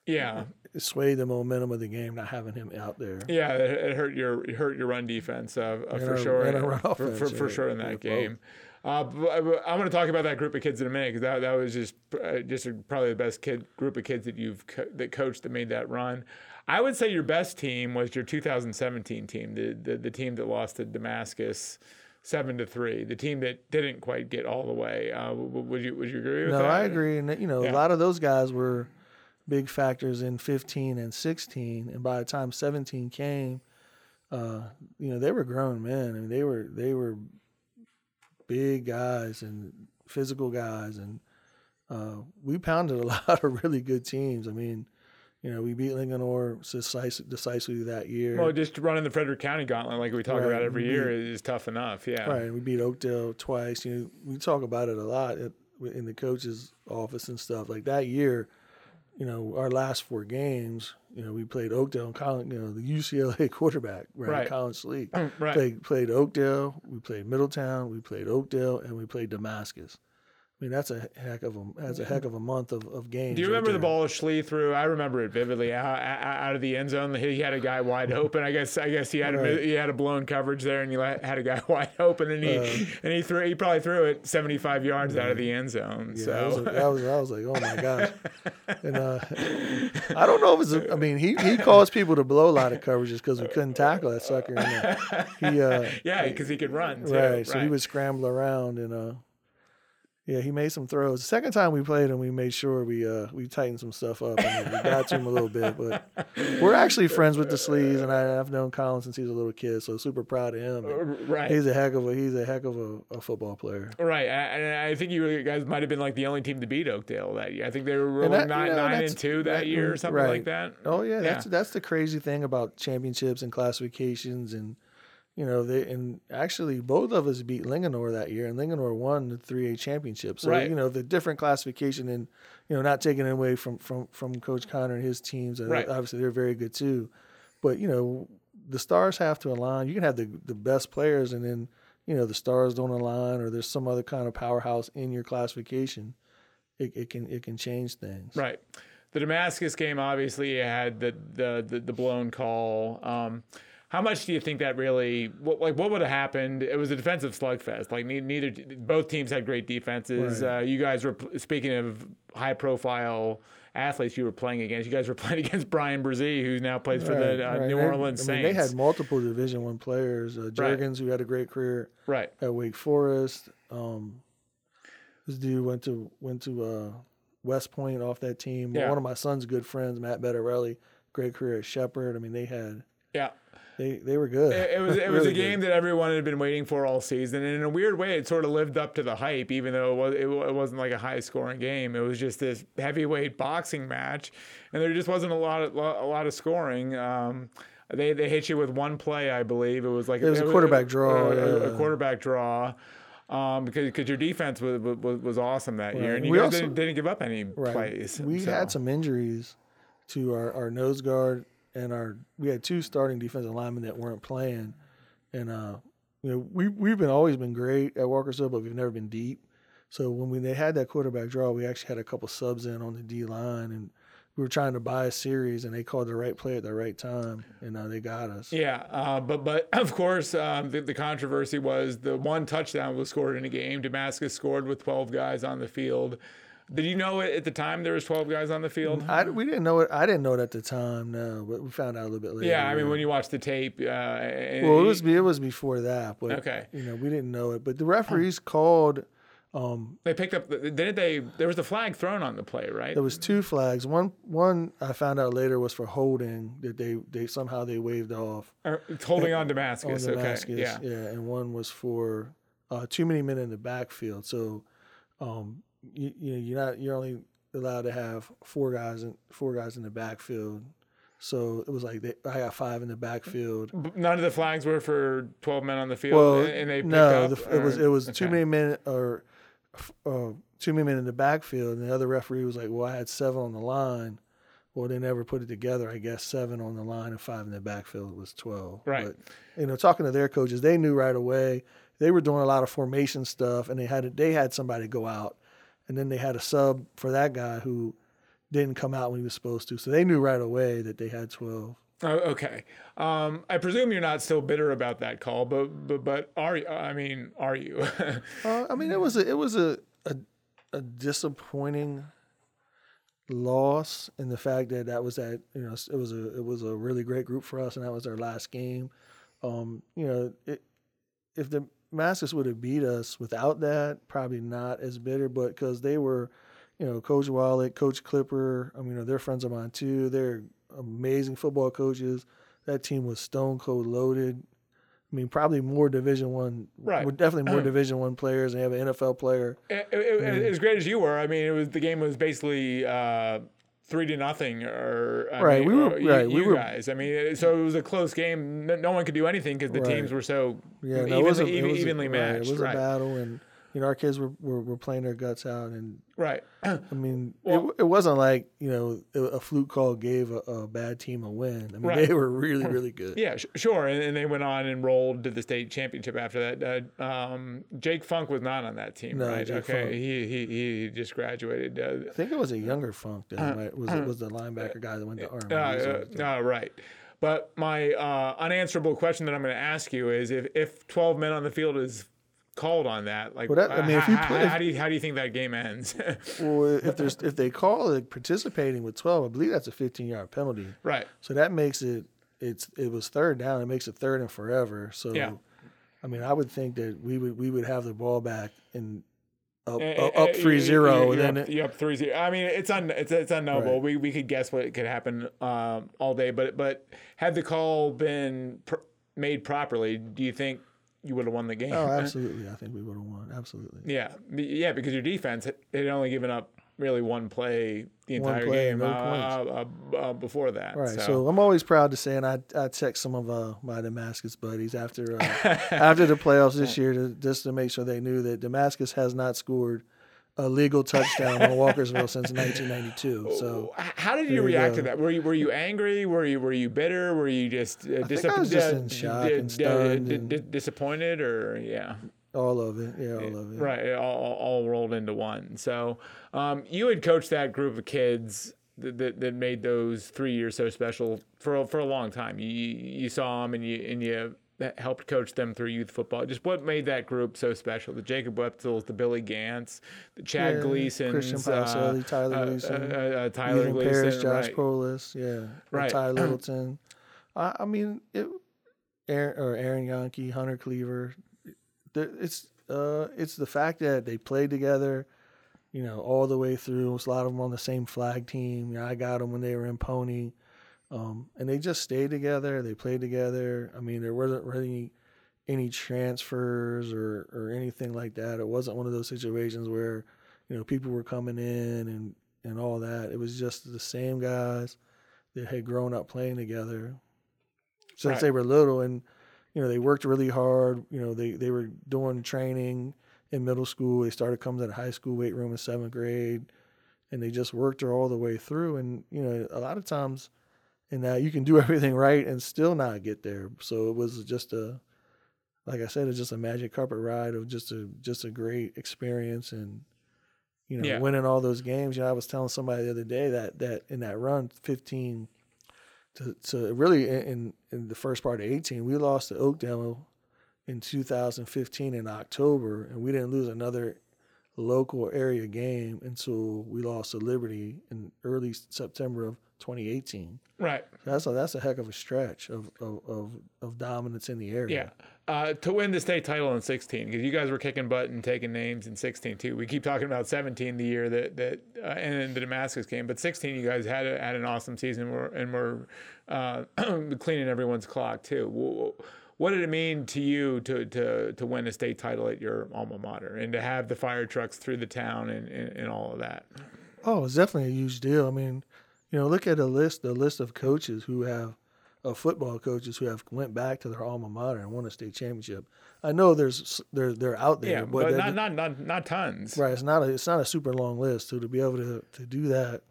Yeah, swayed the momentum of the game not having him out there. yeah, it, it hurt your it hurt your run defense uh, uh, for our- sure, run for, for, offense, for sure in yeah, that game. Uh, but I'm going to talk about that group of kids in a minute because that, that was just uh, just probably the best kid group of kids that you've co- that coached that made that run. I would say your best team was your 2017 team, the the, the team that lost to Damascus seven to three, the team that didn't quite get all the way. Uh, would you would you agree with No, that? I agree, and you know, Yeah. a lot of those guys were big factors in 15 and 16, and by the time 17 came, uh, you know, they were grown men. I mean, they were they were big guys and physical guys, and uh, we pounded a lot of really good teams. I mean, you know, we beat Linganore decis- decisively that year. Well, just running the Frederick County gauntlet like we talk Right, about every we- year is tough enough. Yeah. Right, we beat Oakdale twice. You know, we talk about it a lot at, in the coach's office and stuff. Like that year, you know, our last four games, you know, we played Oakdale and you know, the UCLA quarterback, right? Right. Colin Schlee. Right. Played played Oakdale, we played Middletown, we played Oakdale, and we played Damascus. I mean, that's a heck of a that's a heck of a month of, of games. Do you right remember the there. ball Schlee threw? I remember it vividly. Out, out of the end zone, he had a guy wide open. I guess I guess he had a he had a blown coverage there, and he had a guy wide open, and he Uh, and he threw he probably threw it 75 yards out of the end zone. Yeah, that was, so that was I was like, oh my gosh. And uh, I don't know if it's. A, I mean, he he caused people to blow a lot of coverages because we couldn't tackle that sucker. And, uh, he uh, yeah, because he could run. Too. right, so he would scramble around and uh, yeah, he made some throws. The second time we played him, we made sure we uh we tightened some stuff up and we got to him a little bit. But we're actually friends with the Schlees, and I, I've known Colin since he was a little kid, so super proud of him. And right. He's a heck of a he's a heck of a, a football player. Right, I, I- I think you guys might have been like the only team to beat Oakdale that year. I think they were rolling that- nine, you know, nine and two that, that- year or something right. like that. Oh yeah, Yeah. that's that's the crazy thing about championships and classifications, and you know they and actually both of us beat Linganore that year, and Linganore won the three A championship. So Right. you know the different classification, and you know not taking it away from from from Coach Connor and his teams, and Right. obviously they're very good too, but you know the stars have to align. You can have the the best players, and then you know the stars don't align, or there's some other kind of powerhouse in your classification. It, it can it can change things. Right. The Damascus game obviously had the the the, the blown call. Um, how much do you think that really what, like what would have happened? It was a defensive slugfest. Like neither both teams had great defenses. Right. Uh, you guys were speaking of high profile athletes you were playing against. You guys were playing against Brian Brzee, who now plays for the uh, right. New Orleans I mean, Saints. they had multiple Division One players. Uh, Right. Jurgens, who had a great career right. at Wake Forest. Um, this dude went to went to uh, West Point off that team. Yeah. One of my son's good friends, Matt Bettarelli, great career at Shepherd. I mean, they had Yeah. they they were good. It, it was it was Really a game good. that everyone had been waiting for all season, and in a weird way, it sort of lived up to the hype, even though it was it, it wasn't like a high scoring game. It was just this heavyweight boxing match, and there just wasn't a lot of a lot of scoring. Um, they they hit you with one play, I believe. It was like It was a quarterback draw, a- a, a quarterback draw. Um, because because your defense was, was was awesome that year, and you We guys also- didn't, didn't give up any Right. plays. We so. had some injuries to our, our nose guard and our we had two starting defensive linemen that weren't playing. And uh you know, we we've been always been great at Walkersville, but we've never been deep. So when we, they had that quarterback draw, we actually had a couple subs in on the D line and we were trying to buy a series and they called the right play at the right time and uh, they got us. Yeah, uh, but but of course um, the, the controversy was the one touchdown was scored in a game. Damascus scored with 12 guys on the field. Did you know it at the time there was 12 guys on the field? I, we didn't know it. I didn't know it at the time, no, but we found out a little bit later. yeah, I mean when you watch the tape. Uh, Well, it was it was before that, but Okay. you know we didn't know it. But the referees called. Um, they picked up. The, didn't they? There was a flag thrown on the play, right? there was two flags. One one I found out later was for holding that they they somehow they waved off Or it's holding on on Damascus. Damascus. Okay. Yeah. yeah, and one was for uh, too many men in the backfield. So, um, you, you know you're not you're only allowed to have four guys in four guys in the backfield. So it was like they, I got five in the backfield. None of the flags were for 12 men on the field, Well, and they picked no, up, the, it was it was too many men or uh, too many men in the backfield, and the other referee was like, "Well, I had seven on the line." Well, they never put it together. I guess seven on the line and five in the backfield was twelve. Right. But, you know, talking to their coaches, they knew right away. They were doing a lot of formation stuff, and they had they had somebody go out, and then they had a sub for that guy who didn't come out when he was supposed to. So they knew right away that they had 12. Oh, okay. Um, I presume you're not still bitter about that call, but but, but are you? I mean, are you? Uh, I mean, it was a it was a, a a disappointing loss in the fact that that was that you know it was a it was a really great group for us and that was our last game. Um, you know, it, if the Damascus would have beat us without that, probably not as bitter, but because they were, you know, Coach Wallet, Coach Clipper. I mean, you know, they're friends of mine too. They're amazing football coaches. That team was stone cold loaded. I mean, probably more Division One, Right. Definitely more Division One players. And they have an NFL player. It- it- it- as great as you were, I mean, it was the game was basically uh, three to nothing, or I Right, mean, we were- or you, right, we were- guys. I mean, so it was a close game. No, no one could do anything because the Right. teams were so Yeah, no, evenly, it was a, it even- was a- evenly right, matched. It was right, a battle, and you know our kids were, were, were playing their guts out, and right. I mean Well- it, it wasn't like you know a, fluke call gave a, a bad team a win. I mean Right. they were really really good. Yeah, sh- sure. And, and they went on and rolled to the state championship after that. Uh, um, Jake Funk was not on that team, No, right? Jake okay, he, he he just graduated. Uh, I think it was a younger Funk that might, was was the linebacker guy that went to Army. Uh, He uh, no, right. But my uh, unanswerable question that I'm going to ask you is: if, if 12 men on the field is called on that, like, Well, that- I uh, mean, if you how, how, how do you how do you think that game ends? well, if there's if they call it participating with twelve, I believe that's a 15 yard penalty. right. So that makes it it's it was third down. It makes it third and forever. So Yeah. I mean, I would think that we would we would have the ball back and up Eh, up, eh, up eh, three you- zero, you- and then up, it, you're up three zero. I mean, it's un, it's it's unknowable. Right. We we could guess what could happen um, all day, but but had the call been pr- made properly, do you think you would have won the game? oh, absolutely, I think we would have won. Absolutely. Yeah, yeah, because your defense had only given up really one play the One entire play, game no uh, points. uh, uh, before that. Right. So. So, I'm always proud to say, and I I text some of uh, my Damascus buddies after uh, after the playoffs this year to just to make sure they knew that Damascus has not scored a legal touchdown on Walkersville since 1992. So how did you there you react to that? Were you were you angry? Were you were you bitter? Were you just uh, think I was just in shock d- and stunned d- and- d- disappointed, or yeah, all of it, yeah, all of it. right, all, all rolled into one. So, um, you had coached that group of kids. That, that, that made those three years so special for a- for a long time. You you saw them and you and you helped coach them through youth football. Just what made that group so special? The Jacob Wetzel's, the Billy Gantz, the Chad Yeah, Gleason's, Christian uh, Tyler uh, Gleason, uh, uh, Tyler Gleason, Parrish, Josh right. Polce, yeah, Right. Ty Littleton. I, I mean, it, Aaron, or Aaron Yankee, Hunter Cleaver. It's uh, it's the fact that they played together, you know, all the way through. A lot of them on the same flag team. You know, I got them when they were in Pony, um, and they just stayed together. They played together. I mean, there wasn't really any transfers or or anything like that. It wasn't one of those situations where, you know, people were coming in and and all that. It was just the same guys that had grown up playing together since Right. they were little and you know they worked really hard you know they they were doing training in middle school they started coming to the high school weight room in seventh grade and they just worked her all the way through and you know a lot of times in that you can do everything right and still not get there so it was just a like i said it's just a magic carpet ride of just a just a great experience and you know Yeah. winning all those games you know i was telling somebody the other day that that in that run 15 to, to really in, in in the first part of 18 we lost to oakdale in 2015 in october and we didn't lose another local area game until we lost to liberty in early september of 2018 Right. that's a that's a heck of a stretch of of, of, of dominance in the area Yeah. Uh, to win the state title in 16, because you guys were kicking butt and taking names in 16 too. We keep talking about 17 the year that that uh, and then the Damascus game, but 16 you guys had a, had an awesome season. We're, and we're uh, cleaning everyone's clock too. What did it mean to you to to to win a state title at your alma mater and to have the fire trucks through the town and, and, and all of that? Oh, it's definitely a huge deal. I mean, you know, look at a list, the list of coaches who have, of football coaches who have went back to their alma mater and won a state championship. I know there's they're they're out there, Yeah, but, but not, not not not tons. right. It's not a it's not a super long list. So to be able to to do that,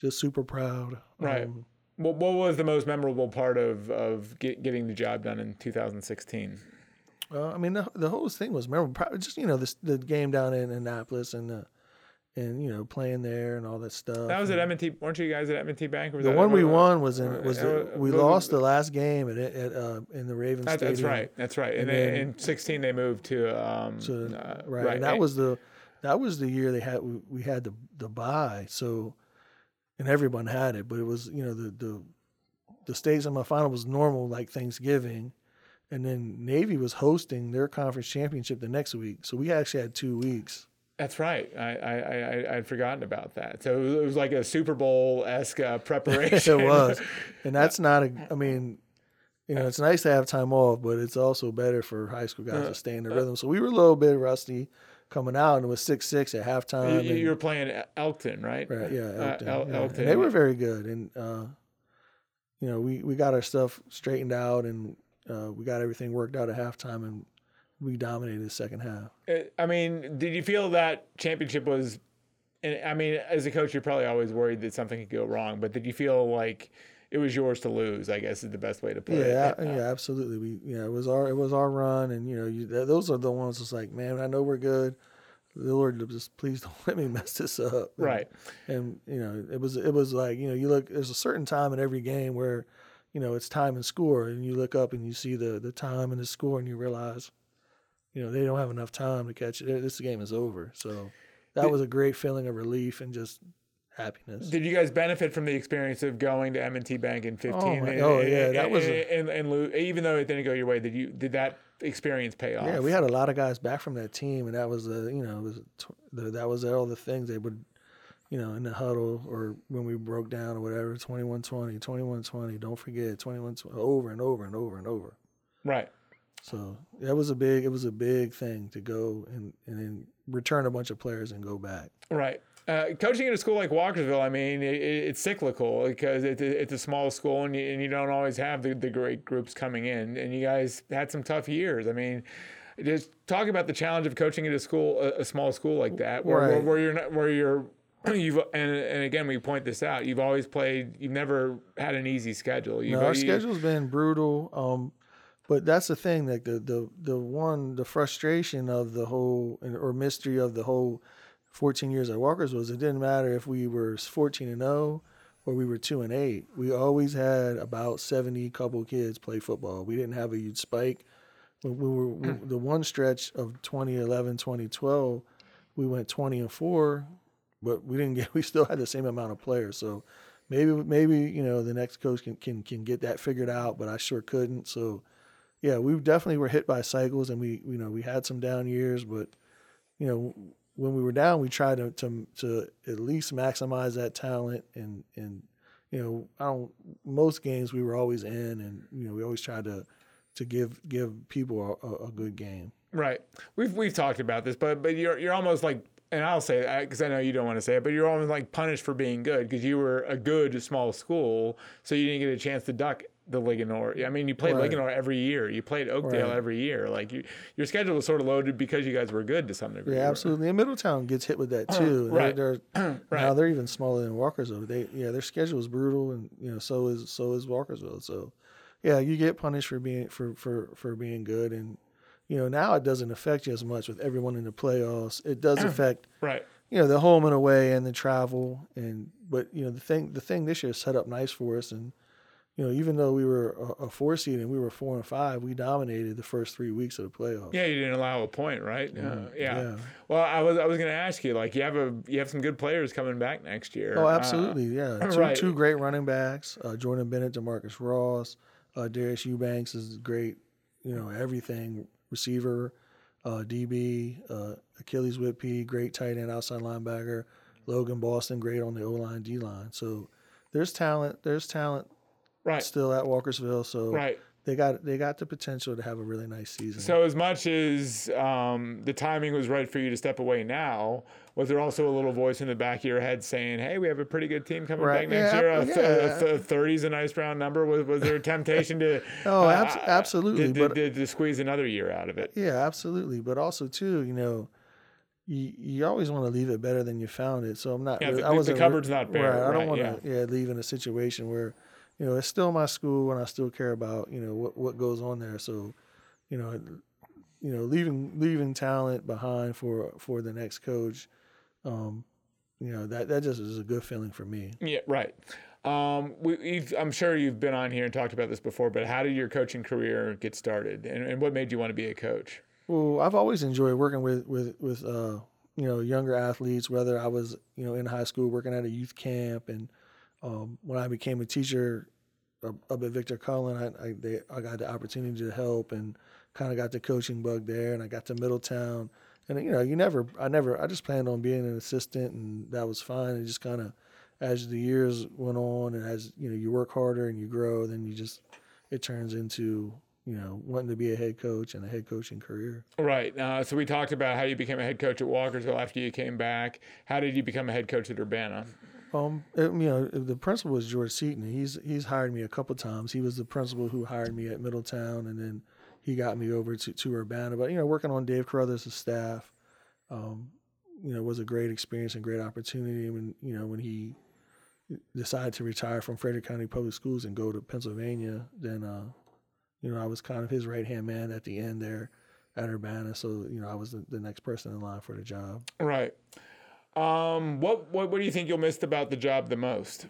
just super proud. Right. Um, What, what was the most memorable part of of get, getting the job done in 2016? Well, I mean, the, the whole thing was memorable. Just you know this the game down in Annapolis and the and you know playing there and all that stuff. That was at M&T. Weren't you guys at M&T Bank? Or was the one we won was in uh, was uh, the, we lost the last game at at uh, in the Ravens That, Stadium. that's right. That's right. And, And then, in 16 they moved to um So, uh, right. And that was the that was the year they had we, we had the the buy. So and everyone had it, but it was you know the the the state semifinal was normal like Thanksgiving, and then Navy was hosting their conference championship the next week. So we actually had two weeks. That's right. I I I I'd forgotten about that. So it was like a Super Bowl esque uh, preparation. it was, and that's not a. I mean, you know, it's nice to have time off, but it's also better for high school guys to stay in the rhythm. So we were a little bit rusty coming out, and it was six six at halftime. you, you were playing Elkton, right? Right, yeah, Uh, Elkton. El- yeah. Elkton. They were very good, and uh, you know, we we got our stuff straightened out, and uh, we got everything worked out at halftime, and we dominated the second half. Uh, I mean, did you feel that championship was? And I mean, as a coach, you're probably always worried that something could go wrong. But did you feel like it was yours to lose? I guess is the best way to put Yeah, it. a- yeah, absolutely. We, you know, it was our it was our run, and you know, you, those are the ones that's like, man, I know we're good. The Lord, just please don't let me mess this up. And- Right. And you know, it was it was like you know, you look. There's a certain time in every game where, you know, it's time and score, and you look up and you see the the time and the score, and you realize, you know, they don't have enough time to catch it. This game is over. So that was a great feeling of relief and just happiness. Did you guys benefit from the experience of going to M&T Bank in 15? Oh, and, oh, yeah, that was a- and, and, even though it didn't go your way, did you did that experience pay off? Yeah, we had a lot of guys back from that team, and that was the you know was the, that was all the things they would, you know, in the huddle or when we broke down or whatever, 21-20, 21-20, don't forget 21-20, over and over and over and over. right. So that was a big it was a big thing to go and and then return a bunch of players and go back. Right. Uh, coaching at a school like Walkersville, I mean, it, it- it's cyclical because it's a, it's a small school and you, and you don't always have the, the great groups coming in. And you guys had some tough years. I mean, just talk about the challenge of coaching at a school, a, a small school like that, where, where, where you're not, where you're. You've and, and again we point this out. You've always played. You've never had an easy schedule. You've, No, our you- schedule's been brutal. Um, but that's the thing, like the the the one the frustration of the whole or mystery of the whole 14 years at Walker's was it didn't matter if we were 14 and 0 or we were 2 and 8. We always had about 70 couple kids play football. We didn't have a huge spike. When we were we- mm. the one stretch of 2011, 2012, we went 20 and 4, but we didn't get we still had the same amount of players. So maybe maybe you know the next coach can can can get that figured out, but I sure couldn't. So yeah, we definitely were hit by cycles, and we you know we had some down years, but you know when we were down, we tried to to, to at least maximize that talent, and and you know I don't most games we were always in, and you know we always tried to to give give people a, a, good game. Right. We've we've talked about this, but but you're you're almost like, and I'll say that because I know you don't want to say it, but you're almost like punished for being good because you were a good small school, so you didn't get a chance to duck the Linganore. I mean, you played Right. Linganore every year. You played Oakdale Right. every year. Like you, your schedule was sort of loaded because you guys were good to some degree. Yeah, absolutely. And Middletown gets hit with that uh, too. And Right. They're, they're Right. now they're even smaller than Walkersville. They yeah, their schedule is brutal, and you know so is so is Walkersville. So yeah, you get punished for being for for for being good, and you know now it doesn't affect you as much with everyone in the playoffs. It does affect Right. you know the home and away and the travel, and but you know the thing the thing this year is set up nice for us, and you know even though we were a, a four seed and we were four and five, we dominated the first three weeks of the playoffs. Yeah, you didn't allow a point, right? Uh, yeah. yeah. Well, I was I was going to ask you, like, you have a you have some good players coming back next year. Oh, Uh, absolutely, yeah. Two, right. two great running backs, uh, Jordan Bennett, Demarcus Ross, uh, Darius Eubanks is great, you know, everything receiver, uh, DB, uh, Achilles Whitby, great tight end, outside linebacker, Logan Boston, great on the O line, D line. So there's talent, there's talent right. still at Walkersville. So Right. they got they got the potential to have a really nice season. So as much as um, the timing was right for you to step away now, was there also a little voice in the back of your head saying, "Hey, we have a pretty good team coming Right. back next Yeah, year. A, th- a th- 30 is a nice round number." Was was there a temptation to? Oh, uh, absolutely, To, but- to, to squeeze another year out of it. Yeah, absolutely. But also too, you know, you you always want to leave it better than you found it. So I'm not. Yeah, really- the- I wasn't cupboard's not bare, Right. I don't want yeah. to yeah. leave in a situation where, you know, it's still my school and I still care about you know what what goes on there. So, you know, you know, leaving leaving talent behind for for the next coach. Um, you know that that just is a good feeling for me. Yeah, right. Um, we, I'm sure you've been on here and talked about this before, but how did your coaching career get started, and, and what made you want to be a coach? Well, I've always enjoyed working with with with uh, you know younger athletes. Whether I was you know in high school working at a youth camp, and um, when I became a teacher up, at Victor Cullen, I I, they, I got the opportunity to help and kind of got the coaching bug there, and I got to Middletown, and you know you never I never I just planned on being an assistant, and that was fine. And just kind of as the years went on, and as you know you work harder and you grow, then you just it turns into you know, wanting to be a head coach and a head coaching career. Right. Uh, so we talked about how you became a head coach at Walkersville after you came back. How did you become a head coach at Urbana? Um, it, you know, the principal was George Seaton. He's he's hired me a couple times. He was the principal who hired me at Middletown, and then he got me over to, to Urbana. But you know, working on Dave Carruthers' staff, um, you know, was a great experience and great opportunity. When you know when he decided to retire from Frederick County Public Schools and go to Pennsylvania, then uh, you know, I was kind of his right hand man at the end there at Urbana. So, you know, I was the, the next person in line for the job. Right. Um, what, what, what do you think you'll miss about the job the most?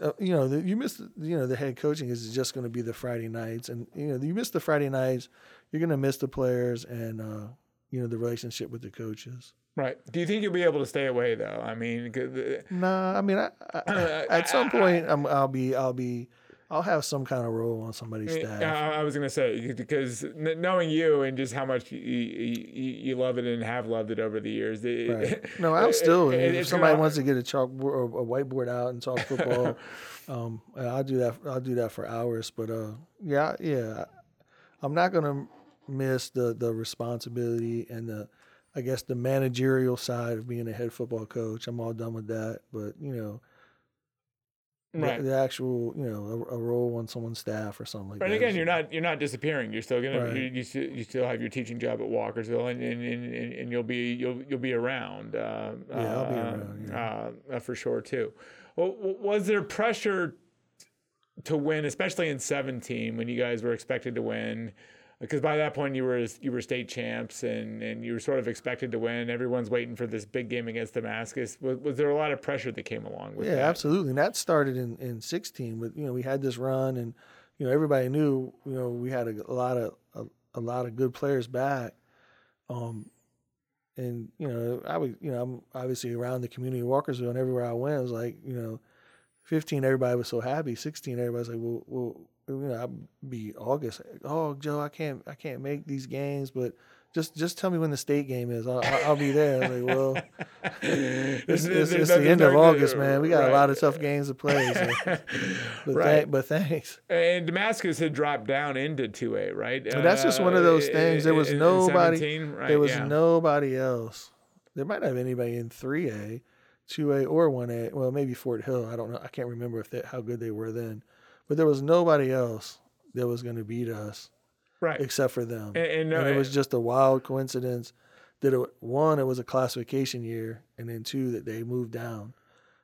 Uh, you know, the, you miss, you know, the head coaching is just going to be the Friday nights. And, you know, you miss the Friday nights, you're going to miss the players and, uh, you know, the relationship with the coaches. Right. Do you think you'll be able to stay away though? I mean, no, nah, I mean, I, I, at some point, i will be, I'll be, I'll have some kind of role on somebody's staff. I, I was gonna say because knowing you and just how much you, you, you, love it and have loved it over the years. It, right. No, I'm still. It, if somebody gonna, wants to get a chalkboard or a whiteboard out and talk football, um, I'll do that. I'll do that for hours. But uh, yeah, yeah, I'm not gonna miss the the responsibility and the. I guess the managerial side of being a head football coach. I'm all done with that. But you know, right. the, the, actual you know a, a, role on someone's staff or something like right. that. again, you're not you're not disappearing. You're still gonna right. you, you, still, you still have your teaching job at Walkersville, and and, and, and you'll be you'll you'll be around. Uh, yeah, I'll be around yeah. uh, for sure too. Well, was there pressure to win, especially in 17 when you guys were expected to win? Because by that point you were you were state champs and, and you were sort of expected to win. Everyone's waiting for this big game against Damascus. Was, was there a lot of pressure that came along with yeah, that? absolutely. And that started in, in 16. But you know we had this run, and you know everybody knew you know we had a, a lot of a, a, lot of good players back. Um, and you know I was you know I'm obviously around the community of Walkersville, and everywhere I went, it was like you know. 15, everybody was so happy. 16, everybody's like, well, well you know, I'd be August. Oh, Joe, I can't, I can't make these games, but just, just tell me when the state game is. I'll, I'll be there. I was like, well, it's, it's, it's the end of August, man. We got right. a lot of tough games to play. So. but, right. Th- but thanks. And Damascus had dropped down into two A, right? That's just one of those uh, things. There was nobody. Right? There was yeah. nobody else. There might not have anybody in three A, two A, or one A. Well, maybe Fort Hill. I don't know. I can't remember if they, how good they were then but there was nobody else that was going to beat us, right? Except for them, and, and, no, and it was just a wild coincidence that it, one, it was a classification year, and then two, that they moved down,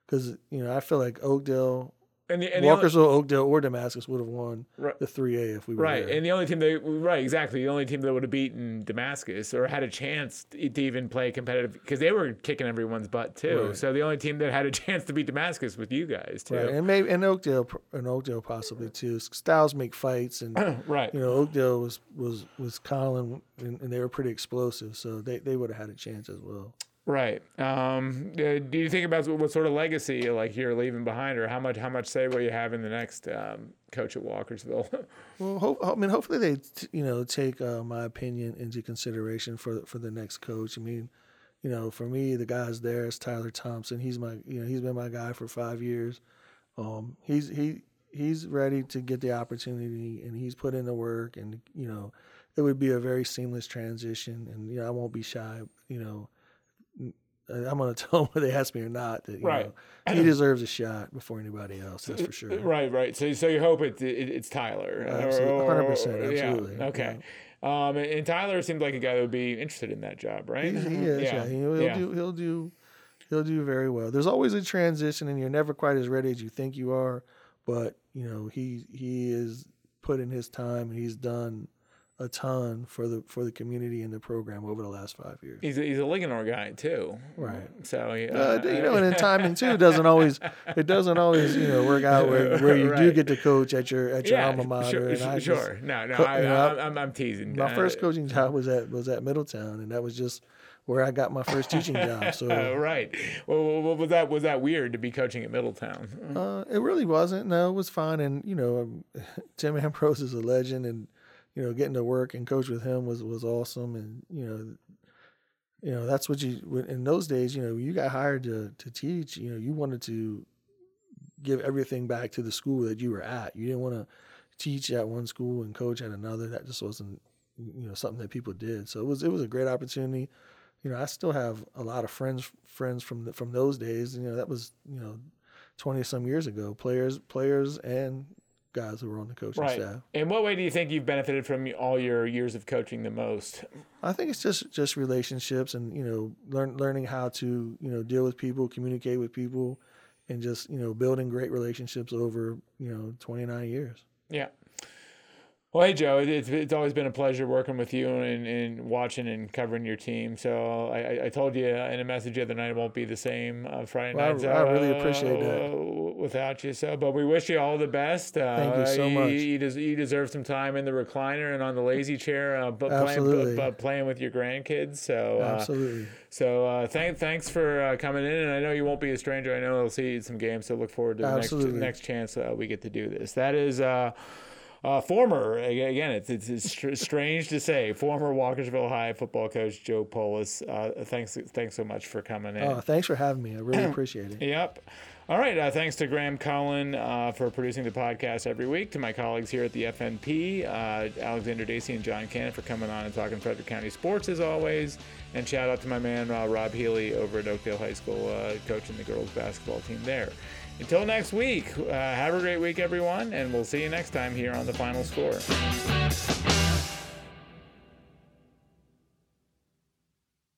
because you know I feel like Oakdale and, the, and Walkersville, only, Oakdale, or Damascus would have won right, the 3A if we were right. There. And the only team they right exactly the only team that would have beaten Damascus or had a chance to, to even play competitive because they were kicking everyone's butt too. Right. So the only team that had a chance to beat Damascus with you guys too. Right. And maybe and Oakdale and Oakdale possibly too. Styles make fights and right. You know Oakdale was was was Colin and, and they were pretty explosive, so they they would have had a chance as well. Right. Um, uh, do you think about what sort of legacy like you're leaving behind, or how much how much say will you have in the next um, coach at Walkersville? well, I mean, hopefully they you know take uh, my opinion into consideration for for the next coach. I mean, you know, for me, the guy's there is Tyler Thompson. He's my you know he's been my guy for five years. Um, he's he he's ready to get the opportunity, and he's put in the work, and you know, it would be a very seamless transition, and you know, I won't be shy. You know I'm going to tell them whether they ask me or not that right. Know, he deserves a shot before anybody else. That's for sure. Right, right. So, so you hope it, it it's Tyler. Absolutely, hundred percent. Absolutely. Yeah. Okay. Um, and Tyler seemed like a guy that would be interested in that job, right? He, he is. Yeah. yeah. He'll, he'll yeah. do. He'll do. He'll do very well. There's always a transition, and you're never quite as ready as you think you are. But you know, he he is put in his time, and he's done a ton for the for the community and the program over the last five years. He's a, he's a Linganore guy too, Right. So he, Uh, you know, and then timing too doesn't always it doesn't always you know work out where, where you do get to coach at your at your yeah, alma mater. sure, sure, just- No, no, co- I, I, I'm, I'm teasing. my Uh, first coaching job was at was at Middletown, and that was just where I got my first teaching job. So uh, right. Well, well, was that was that weird to be coaching at Middletown? Uh, it really wasn't. No, it was fine. And you know, um, Tim Ambrose is a legend, and you know, getting to work and coach with him was was awesome. And you know, you know that's what you in those days. You know, you got hired to to teach. You know, you wanted to give everything back to the school that you were at. You didn't want to teach at one school and coach at another. That just wasn't you know something that people did. So it was it was a great opportunity. You know, I still have a lot of friends friends from the, from those days. You know, that was you know twenty some years ago. Players, players, and guys who were on the coaching Right. staff. In what way do you think you've benefited from all your years of coaching the most? I think it's just just relationships and you know learn learning how to you know deal with people, communicate with people, and just you know building great relationships over you know twenty nine years. Yeah. Well, hey Joe, it's, it's always been a pleasure working with you and, and watching and covering your team. So I, I- I told you in a message the other night it won't be the same uh, Friday Well, I- nights. I really uh, appreciate that. Without you, so but we wish you all the best. Uh, Thank you so much. You, des- you deserve some time in the recliner and on the lazy chair, uh, but playing, Absolutely. but, but playing with your grandkids. So uh, Absolutely. so uh, thank, thanks for uh, coming in, and I know you won't be a stranger. I know I'll see you at some games, so look forward to the next next chance uh, we get to do this. That is uh, former again. It's it's, it's strange to say former Walkersville High football coach Joe Polce. Uh, thanks thanks so much for coming in. Uh, thanks for having me. I really appreciate it. Yep. All right. Uh, thanks to Graham Cullen uh, for producing the podcast every week. To my colleagues here at the FNP, uh, Alexander Dacy and John Cannon for coming on and talking Frederick County sports as always. And shout out to my man uh, Rob Healy over at Oakdale High School, uh, coaching the girls basketball team there. Until next week, uh, have a great week, everyone, and we'll see you next time here on the final score.